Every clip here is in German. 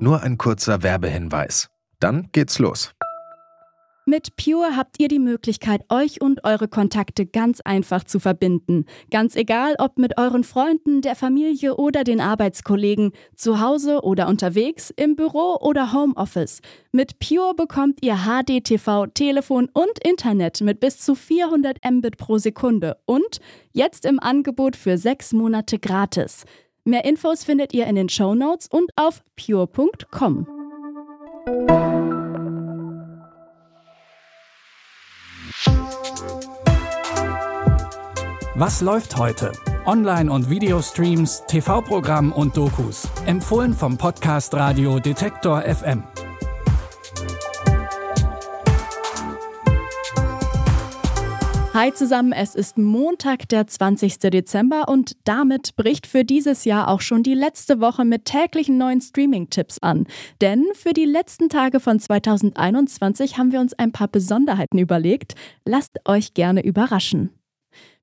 Nur ein kurzer Werbehinweis. Dann geht's los. Mit Pure habt ihr die Möglichkeit, euch und eure Kontakte ganz einfach zu verbinden. Ganz egal, ob mit euren Freunden, der Familie oder den Arbeitskollegen, zu Hause oder unterwegs, im Büro oder Homeoffice. Mit Pure bekommt ihr HDTV, Telefon und Internet mit bis zu 400 Mbit pro Sekunde und jetzt im Angebot für sechs Monate gratis. Mehr Infos findet ihr in den Show Notes und auf pure.com. Was läuft heute? Online- und Videostreams, TV-Programm und Dokus. Empfohlen vom Podcast Radio Detektor FM. Hi zusammen, es ist Montag, der 20. Dezember und damit bricht für dieses Jahr auch schon die letzte Woche mit täglichen neuen Streaming-Tipps an. Denn für die letzten Tage von 2021 haben wir uns ein paar Besonderheiten überlegt. Lasst euch gerne überraschen.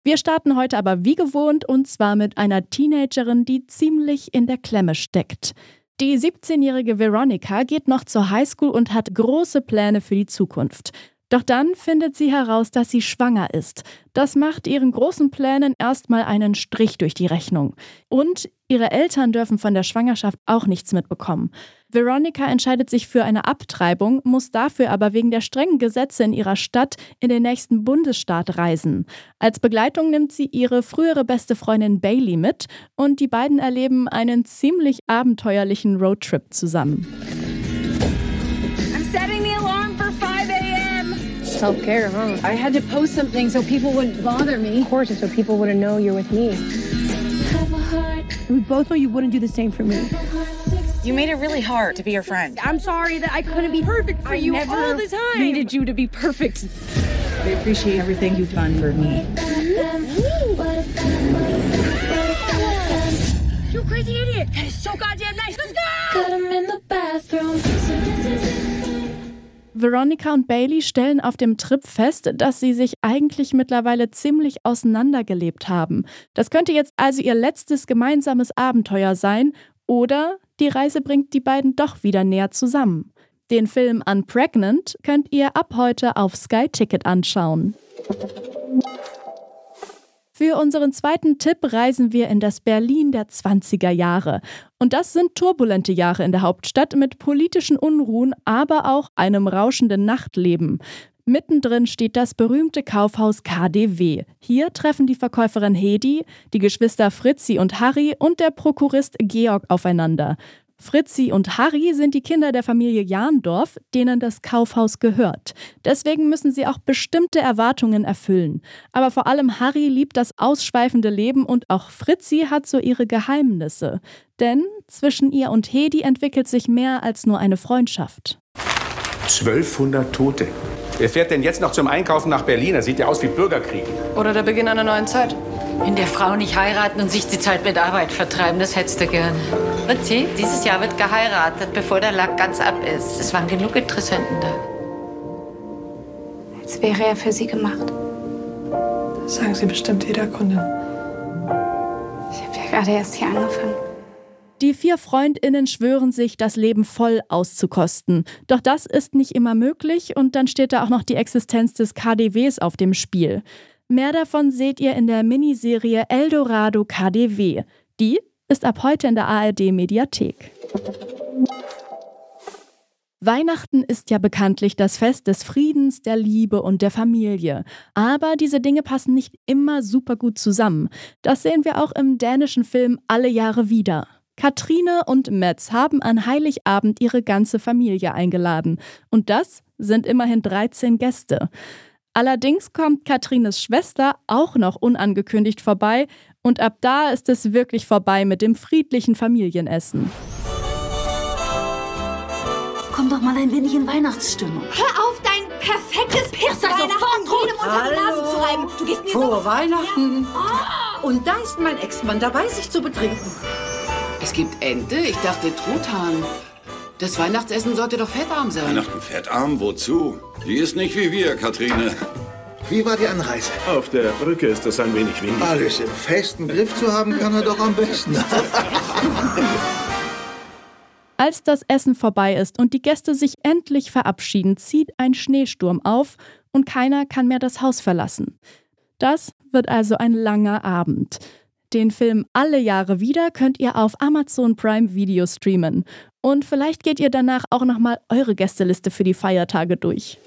Wir starten heute aber wie gewohnt und zwar mit einer Teenagerin, die ziemlich in der Klemme steckt. Die 17-jährige Veronica geht noch zur Highschool und hat große Pläne für die Zukunft. Doch dann findet sie heraus, dass sie schwanger ist. Das macht ihren großen Plänen erstmal einen Strich durch die Rechnung. Und ihre Eltern dürfen von der Schwangerschaft auch nichts mitbekommen. Veronica entscheidet sich für eine Abtreibung, muss dafür aber wegen der strengen Gesetze in ihrer Stadt in den nächsten Bundesstaat reisen. Als Begleitung nimmt sie ihre frühere beste Freundin Bailey mit und die beiden erleben einen ziemlich abenteuerlichen Roadtrip zusammen. Self care, huh? I had to post something so people wouldn't bother me. Of course, so people wouldn't know you're with me. We both know you wouldn't do the same for me. You made it really hard to be your friend. I'm sorry that I couldn't be perfect for I you never all the time. needed you to be perfect. I appreciate everything you've done for me. You crazy idiot! That is so goddamn nice. Let's go! Veronica und Bailey stellen auf dem Trip fest, dass sie sich eigentlich mittlerweile ziemlich auseinandergelebt haben. Das könnte jetzt also ihr letztes gemeinsames Abenteuer sein oder die Reise bringt die beiden doch wieder näher zusammen. Den Film Unpregnant könnt ihr ab heute auf Sky Ticket anschauen. Für unseren zweiten Tipp reisen wir in das Berlin der 20er Jahre. Und das sind turbulente Jahre in der Hauptstadt mit politischen Unruhen, aber auch einem rauschenden Nachtleben. Mittendrin steht das berühmte Kaufhaus KDW. Hier treffen die Verkäuferin Hedi, die Geschwister Fritzi und Harry und der Prokurist Georg aufeinander. Fritzi und Harry sind die Kinder der Familie Jahndorf, denen das Kaufhaus gehört. Deswegen müssen sie auch bestimmte Erwartungen erfüllen. Aber vor allem Harry liebt das ausschweifende Leben und auch Fritzi hat so ihre Geheimnisse. Denn zwischen ihr und Hedi entwickelt sich mehr als nur eine Freundschaft. 1200 Tote. Wer fährt denn jetzt noch zum Einkaufen nach Berlin? Das sieht ja aus wie Bürgerkrieg. Oder der Beginn einer neuen Zeit. Wenn der Frau nicht heiraten und sich die Zeit mit Arbeit vertreiben, das hättest du gern. Fritzi, dieses Jahr wird geheiratet, bevor der Lack ganz ab ist. Es waren genug Interessenten da. Als wäre er für sie gemacht. Das sagen Sie bestimmt jeder Kundin. Ich habe ja gerade erst hier angefangen. Die vier Freundinnen schwören sich, das Leben voll auszukosten. Doch das ist nicht immer möglich und dann steht da auch noch die Existenz des KDWs auf dem Spiel. Mehr davon seht ihr in der Miniserie Eldorado KDW. Die ist ab heute in der ARD Mediathek. Weihnachten ist ja bekanntlich das Fest des Friedens, der Liebe und der Familie. Aber diese Dinge passen nicht immer super gut zusammen. Das sehen wir auch im dänischen Film Alle Jahre wieder. Katrine und Metz haben an Heiligabend ihre ganze Familie eingeladen. Und das sind immerhin 13 Gäste. Allerdings kommt Katrines Schwester auch noch unangekündigt vorbei und ab da ist es wirklich vorbei mit dem friedlichen Familienessen. Komm doch mal ein wenig in Weihnachtsstimmung. Hör auf, dein perfektes Pizza sofort jedem unter die Nase zu reiben. Du gehst mir Frohe so Weihnachten. Und da ist mein Ex-Mann dabei, sich zu betrinken. Es gibt Ente? Ich dachte Truthahn. Das Weihnachtsessen sollte doch fettarm sein. Weihnachten fettarm? Wozu? Die ist nicht wie wir, Katrine. Wie war die Anreise? Auf der Brücke ist es ein wenig windig. Alles im festen Griff zu haben, kann er doch am besten. Als das Essen vorbei ist und die Gäste sich endlich verabschieden, zieht ein Schneesturm auf und keiner kann mehr das Haus verlassen. Das wird also ein langer Abend. Den Film Alle Jahre wieder könnt ihr auf Amazon Prime Video streamen. Und vielleicht geht ihr danach auch nochmal eure Gästeliste für die Feiertage durch.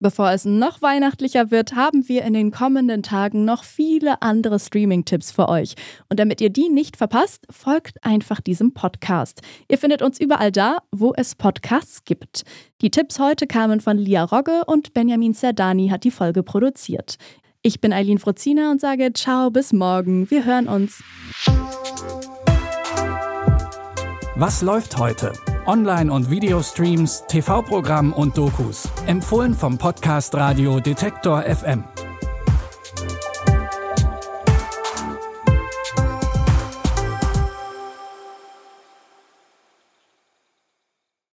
Bevor es noch weihnachtlicher wird, haben wir in den kommenden Tagen noch viele andere Streaming-Tipps für euch. Und damit ihr die nicht verpasst, folgt einfach diesem Podcast. Ihr findet uns überall da, wo es Podcasts gibt. Die Tipps heute kamen von Lia Rogge und Benjamin Zerdani hat die Folge produziert. Ich bin Eileen Frozina und sage ciao bis morgen. Wir hören uns. Was läuft heute? Online- und Videostreams, TV-Programm und Dokus. Empfohlen vom Podcast Radio Detektor FM.